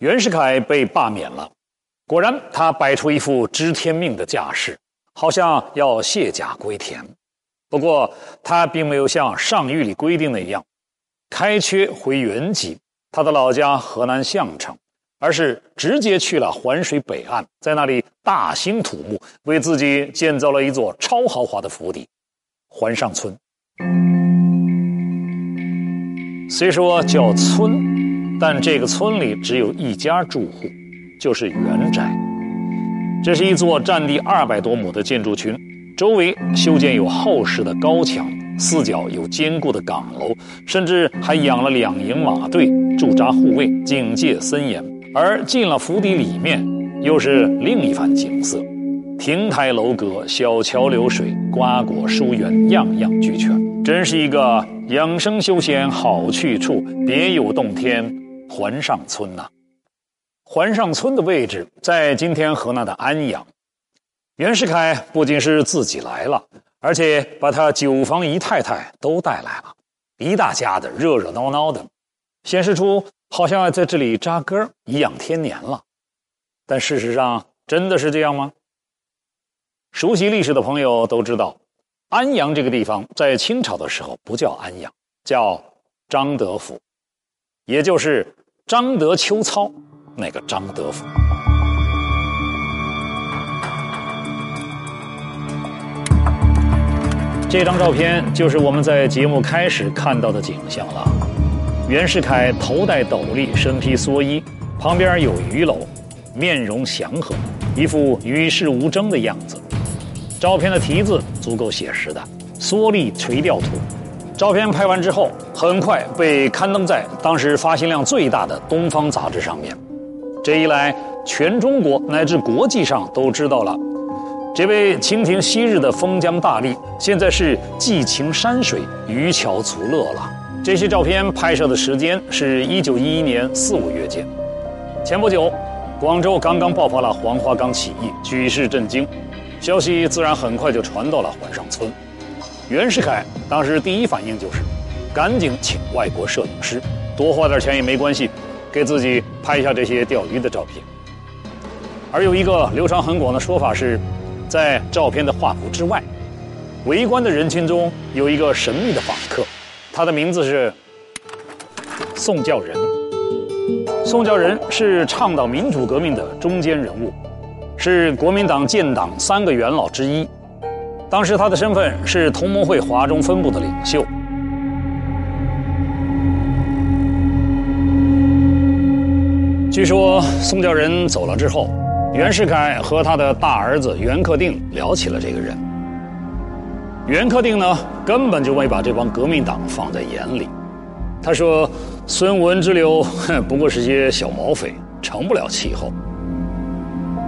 袁世凯被罢免了，果然他摆出一副知天命的架势，好像要卸甲归田。不过他并没有像上谕里规定的一样，开缺回原籍，他的老家河南项城，而是直接去了环水北岸，在那里大兴土木，为自己建造了一座超豪华的府邸——环上村。虽说叫村。但这个村里只有一家住户，就是袁宅。这是一座占地二百多亩的建筑群，周围修建有厚实的高墙，四角有坚固的岗楼，甚至还养了两营马队驻扎护卫，警戒森严。而进了府邸里面，又是另一番景色：亭台楼阁、小桥流水、瓜果蔬园，样样俱全，真是一个养生休闲好去处，别有洞天。环上村呐，环上村的位置在今天河南的安阳。袁世凯不仅是自己来了，而且把他九房姨太太都带来了，一大家子热热闹闹的，显示出好像在这里扎根颐养天年了。但事实上，真的是这样吗？熟悉历史的朋友都知道，安阳这个地方在清朝的时候不叫安阳，叫张德府。也就是张德秋操那个张德福。这张照片就是我们在节目开始看到的景象了。袁世凯头戴斗笠，身披蓑衣，旁边有鱼篓，面容祥和，一副与世无争的样子。照片的题字足够写实的，“蓑笠垂钓图”。照片拍完之后，很快被刊登在当时发行量最大的《东方》杂志上面。这一来，全中国乃至国际上都知道了，这位清廷昔日的封疆大吏，现在是寄情山水、渔樵足乐了。这些照片拍摄的时间是一九一一年四五月间。前不久，广州刚刚爆发了黄花岗起义，举世震惊，消息自然很快就传到了环上村。袁世凯当时第一反应就是，赶紧请外国摄影师，多花点钱也没关系，给自己拍下这些钓鱼的照片。而有一个流传很广的说法是，在照片的画幅之外，围观的人群中有一个神秘的访客，他的名字是宋教仁。宋教仁是倡导民主革命的中坚人物，是国民党建党三个元老之一。当时他的身份是同盟会华中分部的领袖。据说宋教仁走了之后，袁世凯和他的大儿子袁克定聊起了这个人。袁克定呢，根本就没把这帮革命党放在眼里。他说：“孙文之流，哼，不过是些小毛匪，成不了气候。”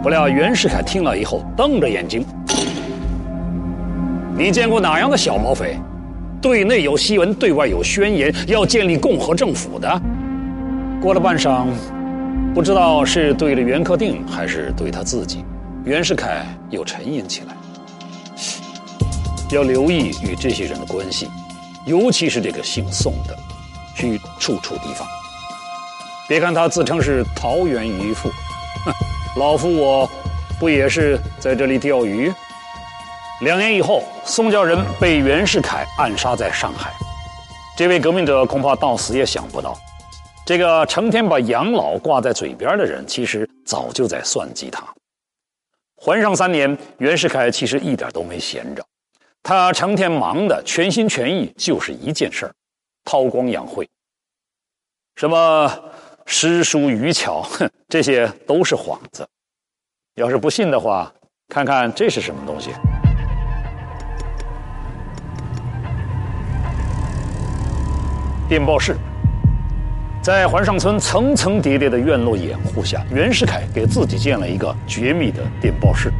不料袁世凯听了以后，瞪着眼睛。你见过哪样的小毛匪？对内有檄文，对外有宣言，要建立共和政府的。过了半晌，不知道是对着袁克定还是对他自己，袁世凯又沉吟起来。要留意与这些人的关系，尤其是这个姓宋的，需处处提防。别看他自称是桃园渔夫，哼，老夫我不也是在这里钓鱼？两年以后，宋教仁被袁世凯暗杀在上海。这位革命者恐怕到死也想不到，这个成天把养老挂在嘴边的人，其实早就在算计他。还上三年，袁世凯其实一点都没闲着，他成天忙的全心全意就是一件事儿：韬光养晦。什么诗书渔樵，哼，这些都是幌子。要是不信的话，看看这是什么东西。电报室，在环上村层层叠叠的院落掩护下，袁世凯给自己建了一个绝密的电报室，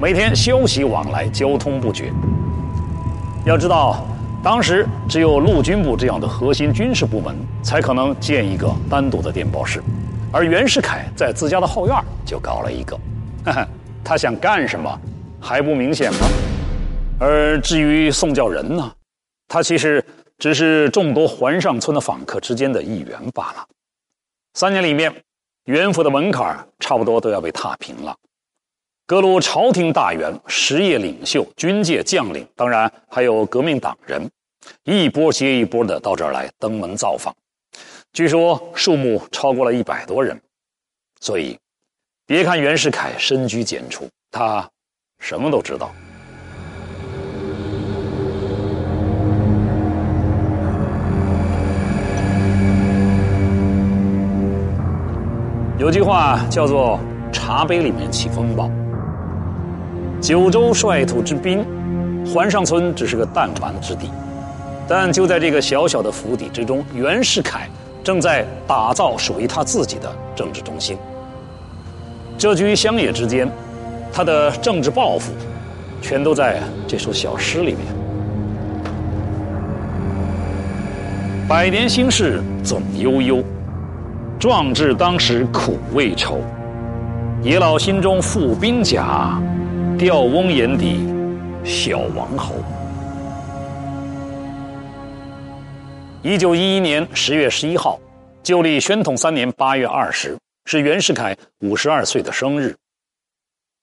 每天消息往来，交通不绝。要知道，当时只有陆军部这样的核心军事部门才可能建一个单独的电报室，而袁世凯在自家的后院就搞了一个。他想干什么，还不明显吗？而至于宋教仁呢，他其实。只是众多环上村的访客之间的一员罢了。三年里面，元府的门槛差不多都要被踏平了。各路朝廷大员、实业领袖、军界将领，当然还有革命党人，一波接一波的到这儿来登门造访。据说数目超过了一百多人。所以，别看袁世凯深居简出，他什么都知道。有句话叫做“茶杯里面起风暴”。九州率土之滨，环上村只是个弹丸之地。但就在这个小小的府邸之中，袁世凯正在打造属于他自己的政治中心。这居乡野之间，他的政治抱负，全都在这首小诗里面。百年心事总悠悠。壮志当时苦未酬，野老心中负兵甲，吊翁眼底小王侯。一九一一年十月十一号，旧历宣统三年八月二十，是袁世凯五十二岁的生日。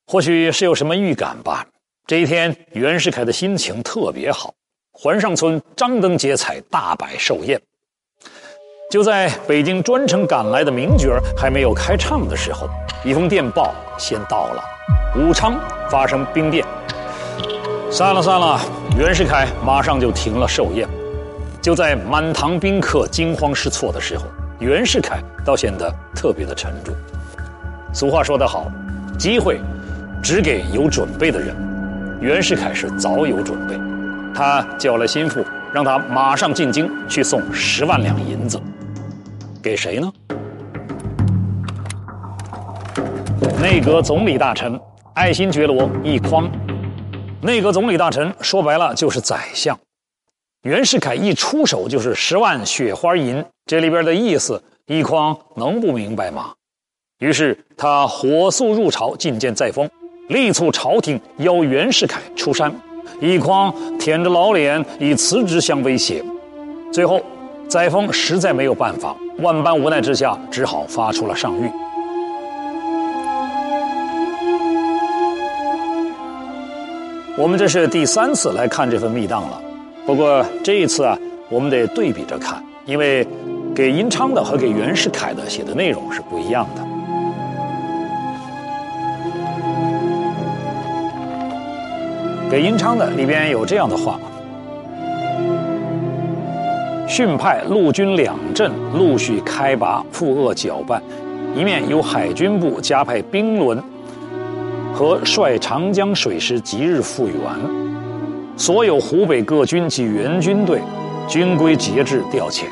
或许是有什么预感吧，这一天袁世凯的心情特别好，环上村张灯结彩，大摆寿宴。就在北京专程赶来的名角还没有开唱的时候，一封电报先到了。武昌发生兵变，散了散了，袁世凯马上就停了寿宴。就在满堂宾客惊慌失措的时候，袁世凯倒显得特别的沉重。俗话说得好，机会只给有准备的人。袁世凯是早有准备，他叫来心腹，让他马上进京去送十万两银子。给谁呢？内阁总理大臣爱新觉罗奕匡。内阁总理大臣说白了就是宰相。袁世凯一出手就是十万雪花银，这里边的意思，奕匡能不明白吗？于是他火速入朝觐见载沣，力促朝廷邀袁世凯出山。奕匡舔着老脸以辞职相威胁，最后载沣实在没有办法。万般无奈之下，只好发出了上谕。我们这是第三次来看这份密档了，不过这一次啊，我们得对比着看，因为给殷昌的和给袁世凯的写的内容是不一样的。给殷昌的里边有这样的话。训派陆军两镇陆续开拔赴鄂搅拌，一面由海军部加派兵轮和率长江水师即日复员，所有湖北各军及原军队均归节制调遣，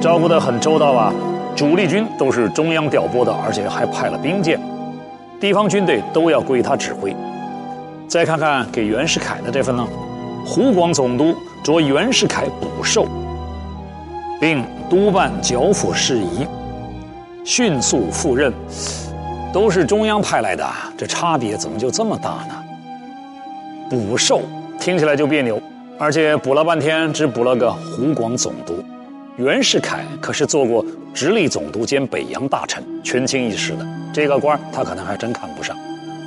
照顾得很周到啊！主力军都是中央调拨的，而且还派了兵舰，地方军队都要归他指挥。再看看给袁世凯的这份呢，湖广总督着袁世凯补授。并督办剿抚事宜，迅速赴任，都是中央派来的，这差别怎么就这么大呢？补授听起来就别扭，而且捕了半天只捕了个湖广总督。袁世凯可是做过直隶总督兼北洋大臣，权倾一时的，这个官他可能还真看不上。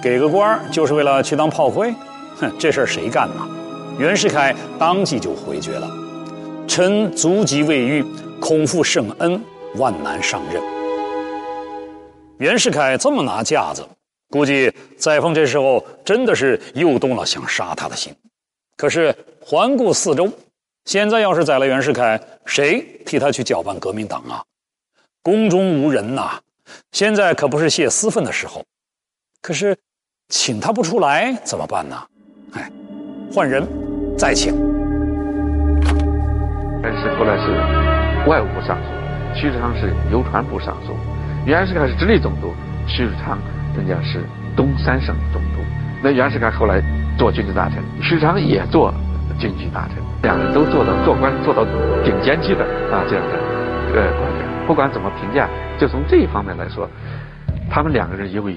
给个官就是为了去当炮灰？哼，这事儿谁干嘛？袁世凯当即就回绝了。臣足疾未愈，恐负圣恩，万难上任。袁世凯这么拿架子，估计载沣这时候真的是又动了想杀他的心。可是环顾四周，现在要是宰了袁世凯，谁替他去搅拌革命党啊？宫中无人呐，现在可不是泄私愤的时候。可是请他不出来怎么办呢？哎，换人，再请。但是后来是外务部尚书，徐世昌是邮传部尚书，袁世凯是直隶总督，徐世昌人家是东三省总督。那袁世凯后来做军事大臣，徐世昌也做军机大臣，两人都做到做官做到顶尖级的啊这样的呃官员。不管怎么评价，就从这一方面来说，他们两个人因为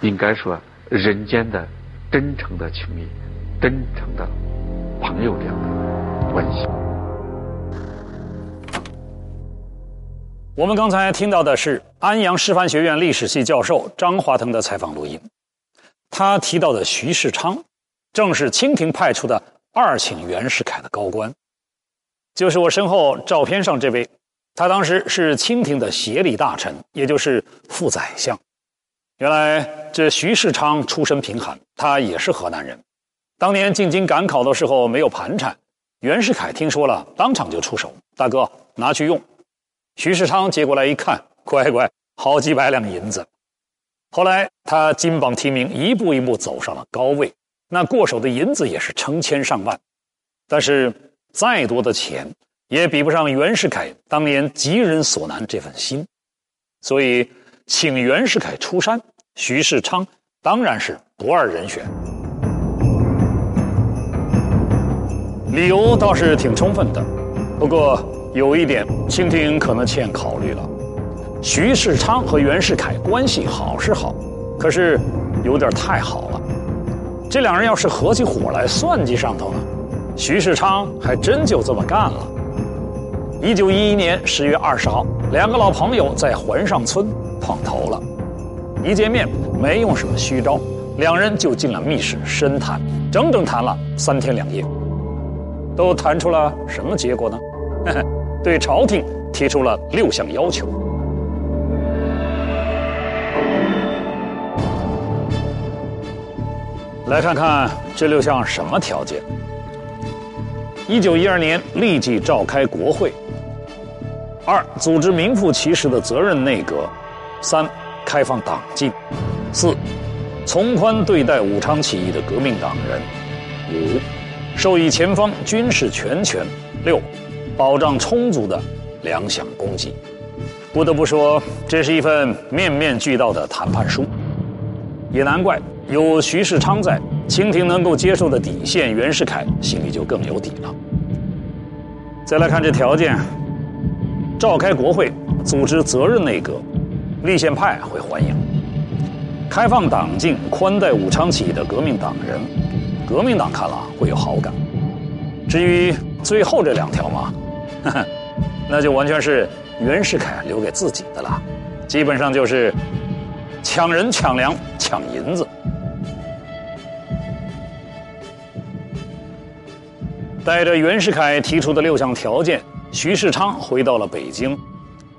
应该说人间的真诚的情谊，真诚的朋友这样的关系。我们刚才听到的是安阳师范学院历史系教授张华腾的采访录音。他提到的徐世昌，正是清廷派出的二请袁世凯的高官，就是我身后照片上这位。他当时是清廷的协理大臣，也就是副宰相。原来这徐世昌出身贫寒，他也是河南人。当年进京赶考的时候没有盘缠，袁世凯听说了，当场就出手：“大哥，拿去用。”徐世昌接过来一看，乖乖，好几百两银子。后来他金榜题名，一步一步走上了高位，那过手的银子也是成千上万。但是再多的钱，也比不上袁世凯当年急人所难这份心。所以，请袁世凯出山，徐世昌当然是不二人选。理由倒是挺充分的，不过。有一点，清廷可能欠考虑了。徐世昌和袁世凯关系好是好，可是有点太好了。这两人要是合起伙来算计上头呢，徐世昌还真就这么干了。一九一一年十月二十号，两个老朋友在环上村碰头了。一见面没用什么虚招，两人就进了密室深谈，整整谈了三天两夜。都谈出了什么结果呢？对朝廷提出了六项要求。来看看这六项什么条件：一九一二年立即召开国会；二、组织名副其实的责任内阁；三、开放党禁；四、从宽对待武昌起义的革命党人；五、授予前方军事全权；六。保障充足的粮饷供给，不得不说，这是一份面面俱到的谈判书。也难怪有徐世昌在，清廷能够接受的底线，袁世凯心里就更有底了。再来看这条件：召开国会，组织责任内阁，立宪派会欢迎；开放党禁，宽待武昌起义的革命党人，革命党看了会有好感。至于最后这两条嘛。那就完全是袁世凯留给自己的了，基本上就是抢人、抢粮、抢银子。带着袁世凯提出的六项条件，徐世昌回到了北京。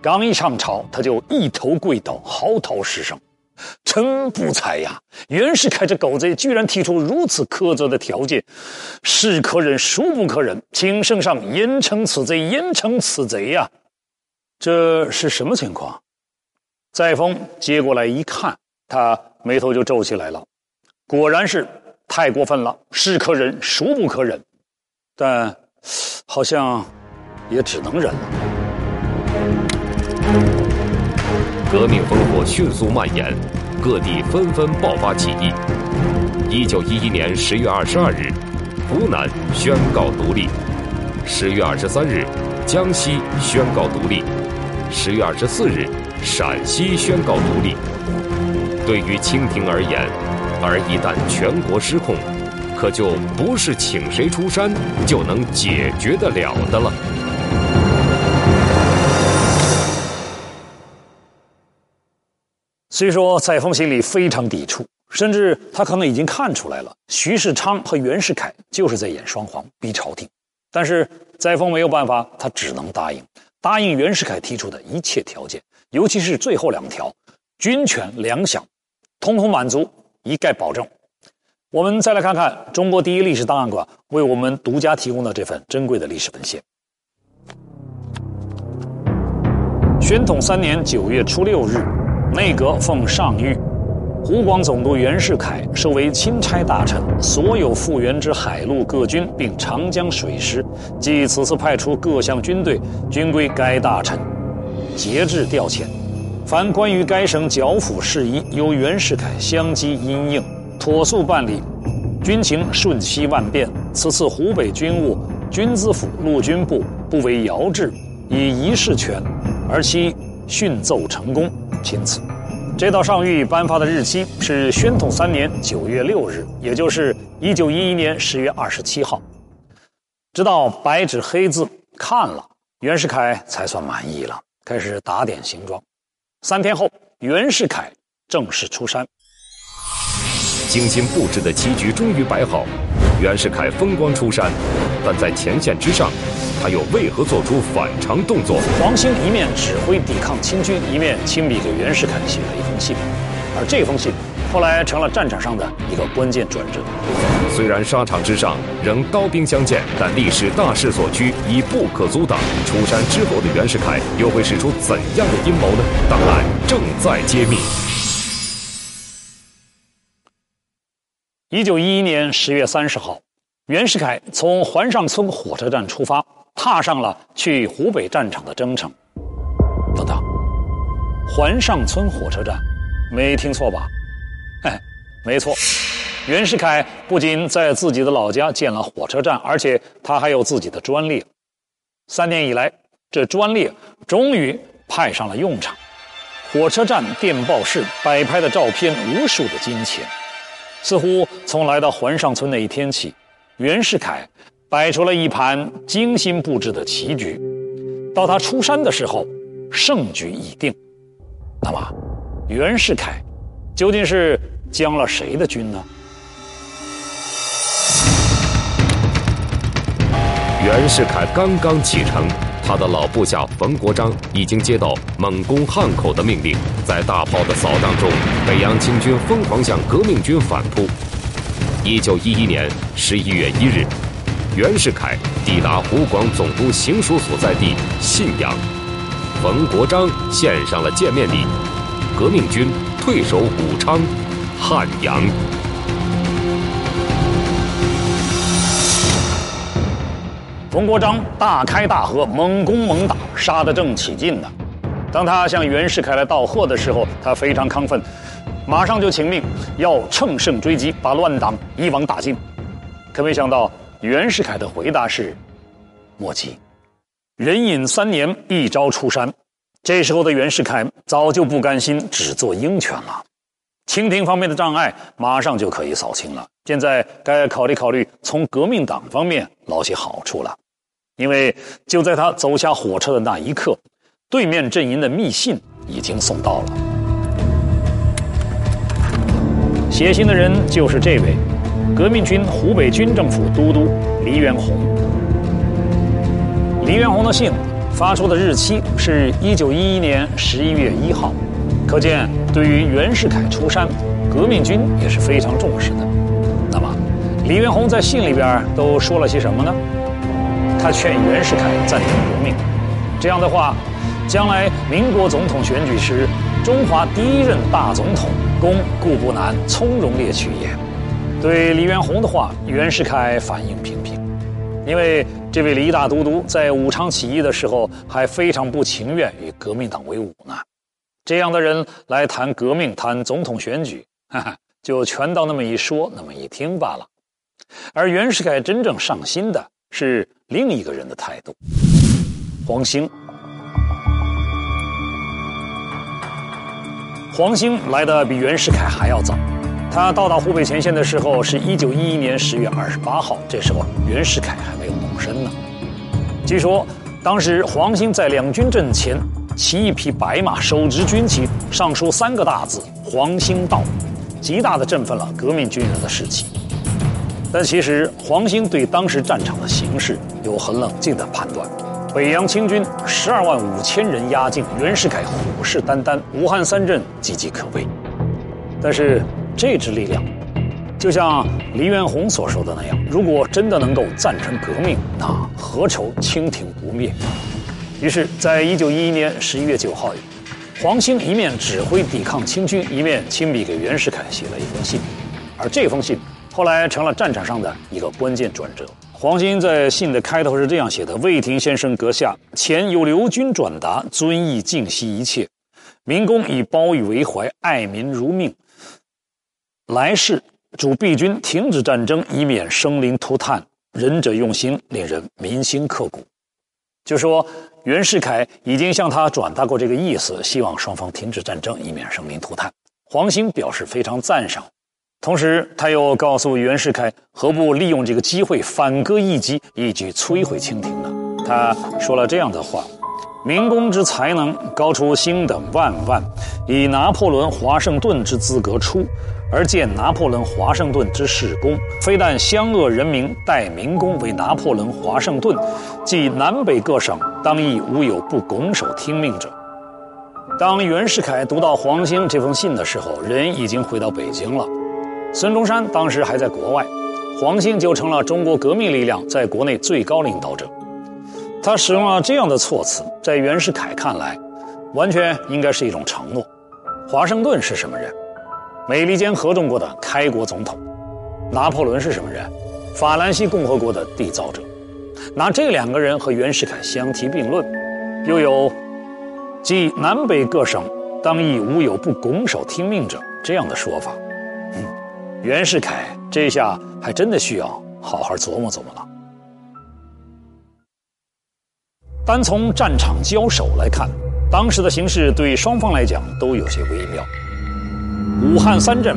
刚一上朝，他就一头跪倒，嚎啕失声。真不才呀！袁世凯这狗贼居然提出如此苛责的条件，是可忍，孰不可忍？请圣上严惩此贼，严惩此贼呀！这是什么情况？载沣接过来一看，他眉头就皱起来了。果然是太过分了，是可忍，孰不可忍？但好像也只能忍了。革命烽火迅速蔓延，各地纷纷爆发起义。一九一一年十月二十二日，湖南宣告独立；十月二十三日，江西宣告独立；十月二十四日，陕西宣告独立。对于清廷而言，而一旦全国失控，可就不是请谁出山就能解决得了的了。虽说载沣心里非常抵触，甚至他可能已经看出来了，徐世昌和袁世凯就是在演双簧，逼朝廷。但是载沣没有办法，他只能答应，答应袁世凯提出的一切条件，尤其是最后两条，军权、粮饷，通通满足，一概保证。我们再来看看中国第一历史档案馆为我们独家提供的这份珍贵的历史文献。宣统三年九月初六日。内阁奉上谕，湖广总督袁世凯收为钦差大臣，所有复员之海陆各军，并长江水师，即此次派出各项军队，均归该大臣节制调遣。凡关于该省剿抚事宜，由袁世凯相机因应，妥速办理。军情瞬息万变，此次湖北军务，军资府陆军部不为遥制，以一事权，而其训奏成功。钦此，这道上谕颁发的日期是宣统三年九月六日，也就是一九一一年十月二十七号。直到白纸黑字看了，袁世凯才算满意了。开始打点行装。三天后，袁世凯正式出山。精心布置的棋局终于摆好，袁世凯风光出山，但在前线之上，他又为何做出反常动作？黄兴一面指挥抵抗清军，一面亲笔给袁世凯写了一封信，而这封信后来成了战场上的一个关键转折。虽然沙场之上仍刀兵相见，但历史大势所趋，已不可阻挡。出山之后的袁世凯又会使出怎样的阴谋呢？档案正在揭秘。一九一一年十月三十号，袁世凯从环上村火车站出发，踏上了去湖北战场的征程。等等，环上村火车站，没听错吧？哎，没错，袁世凯不仅在自己的老家建了火车站，而且他还有自己的专列。三年以来，这专列终于派上了用场。火车站电报室摆拍的照片，无数的金钱。似乎从来到环上村那一天起，袁世凯摆出了一盘精心布置的棋局。到他出山的时候，胜局已定。那么，袁世凯究竟是将了谁的军呢？袁世凯刚刚启程。他的老部下冯国璋已经接到猛攻汉口的命令，在大炮的扫荡中，北洋清军疯狂向革命军反扑。一九一一年十一月一日，袁世凯抵达湖广总督行署所在地信阳，冯国璋献上了见面礼，革命军退守武昌、汉阳。冯国璋大开大合，猛攻猛打，杀得正起劲呢。当他向袁世凯来道贺的时候，他非常亢奋，马上就请命要乘胜追击，把乱党一网打尽。可没想到，袁世凯的回答是：“莫急，忍隐三年，一朝出山。”这时候的袁世凯早就不甘心只做鹰犬了。清廷方面的障碍马上就可以扫清了，现在该考虑考虑从革命党方面捞些好处了。因为就在他走下火车的那一刻，对面阵营的密信已经送到了。写信的人就是这位，革命军湖北军政府都督黎元洪。黎元洪的信发出的日期是一九一一年十一月一号，可见对于袁世凯出山，革命军也是非常重视的。那么，黎元洪在信里边都说了些什么呢？他劝袁世凯暂停革命，这样的话，将来民国总统选举时，中华第一任大总统公固不难从容列举也。对黎元洪的话，袁世凯反应平平，因为这位黎大都督在武昌起义的时候还非常不情愿与革命党为伍呢。这样的人来谈革命、谈总统选举，哈哈，就全当那么一说、那么一听罢了。而袁世凯真正上心的。是另一个人的态度。黄兴，黄兴来的比袁世凯还要早。他到达湖北前线的时候是一九一一年十月二十八号，这时候袁世凯还没有动身呢。据说当时黄兴在两军阵前骑一匹白马，手执军旗，上书三个大字“黄兴到”，极大的振奋了革命军人的士气。但其实黄兴对当时战场的形势有很冷静的判断。北洋清军十二万五千人压境，袁世凯虎视眈眈，武汉三镇岌岌可危。但是这支力量，就像黎元洪所说的那样，如果真的能够赞成革命，那何愁清廷不灭？于是，在一九一一年十一月九号，黄兴一面指挥抵抗清军，一面亲笔给袁世凯写了一封信，而这封信。后来成了战场上的一个关键转折。黄兴在信的开头是这样写的：“魏廷先生阁下，前有刘军转达，遵义尽息一切，民工以包义为怀，爱民如命。来世主必君停止战争，以免生灵涂炭。仁者用心，令人铭心刻骨。”就说袁世凯已经向他转达过这个意思，希望双方停止战争，以免生灵涂炭。黄兴表示非常赞赏。同时，他又告诉袁世凯，何不利用这个机会反戈一击，一举摧毁清廷呢？他说了这样的话：“民工之才能高出星等万万，以拿破仑·华盛顿之资格出，而见拿破仑·华盛顿之事功，非但湘鄂人民待明公为拿破仑·华盛顿，即南北各省当亦无有不拱手听命者。当袁世凯读到黄兴这封信的时候，人已经回到北京了，孙中山当时还在国外，黄兴就成了中国革命力量在国内最高领导者。他使用了这样的措辞，在袁世凯看来，完全应该是一种承诺。华盛顿是什么人？美利坚合众国的开国总统。拿破仑是什么人？法兰西共和国的缔造者。拿这两个人和袁世凯相提并论，又有“即南北各省当亦无有不拱手听命者”这样的说法。嗯，袁世凯这下还真的需要好好琢磨琢磨了。单从战场交手来看，当时的形势对双方来讲都有些微妙。武汉三镇，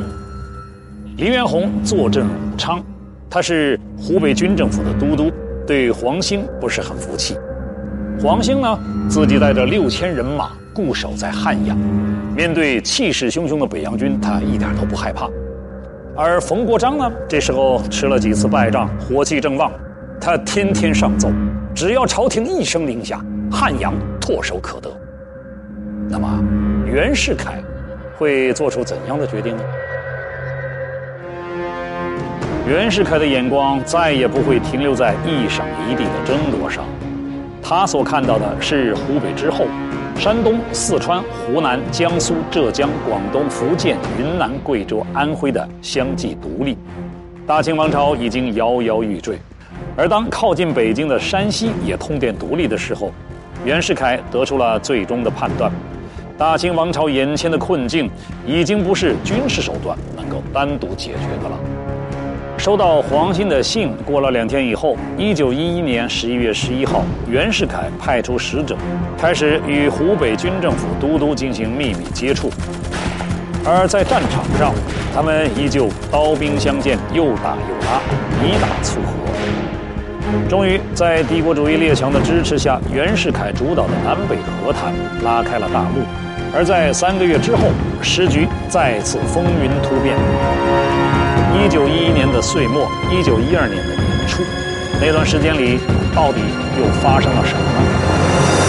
黎元洪坐镇武昌，他是湖北军政府的都督，对黄兴不是很服气。黄兴呢，自己带着六千人马固守在汉阳，面对气势汹汹的北洋军，他一点都不害怕。而冯国璋呢，这时候吃了几次败仗，火气正旺，他天天上奏。只要朝廷一声令下，汉阳唾手可得。那么，袁世凯会做出怎样的决定呢？袁世凯的眼光再也不会停留在一省一地的争夺上，他所看到的是湖北之后，山东、四川、湖南、江苏、浙江、广东、福建、云南、贵州、安徽的相继独立，大清王朝已经摇摇欲坠。而当靠近北京的山西也通电独立的时候，袁世凯得出了最终的判断：大清王朝眼前的困境已经不是军事手段能够单独解决的了。收到黄兴的信，过了两天以后，一九一一年十一月十一号，袁世凯派出使者，开始与湖北军政府都督进行秘密接触。而在战场上，他们依旧刀兵相见，又打又拉，以打促和。终于，在帝国主义列强的支持下，袁世凯主导的南北和谈拉开了大幕。而在三个月之后，时局再次风云突变。一九一一年的岁末，一九一二年的年初，那段时间里，到底又发生了什么呢？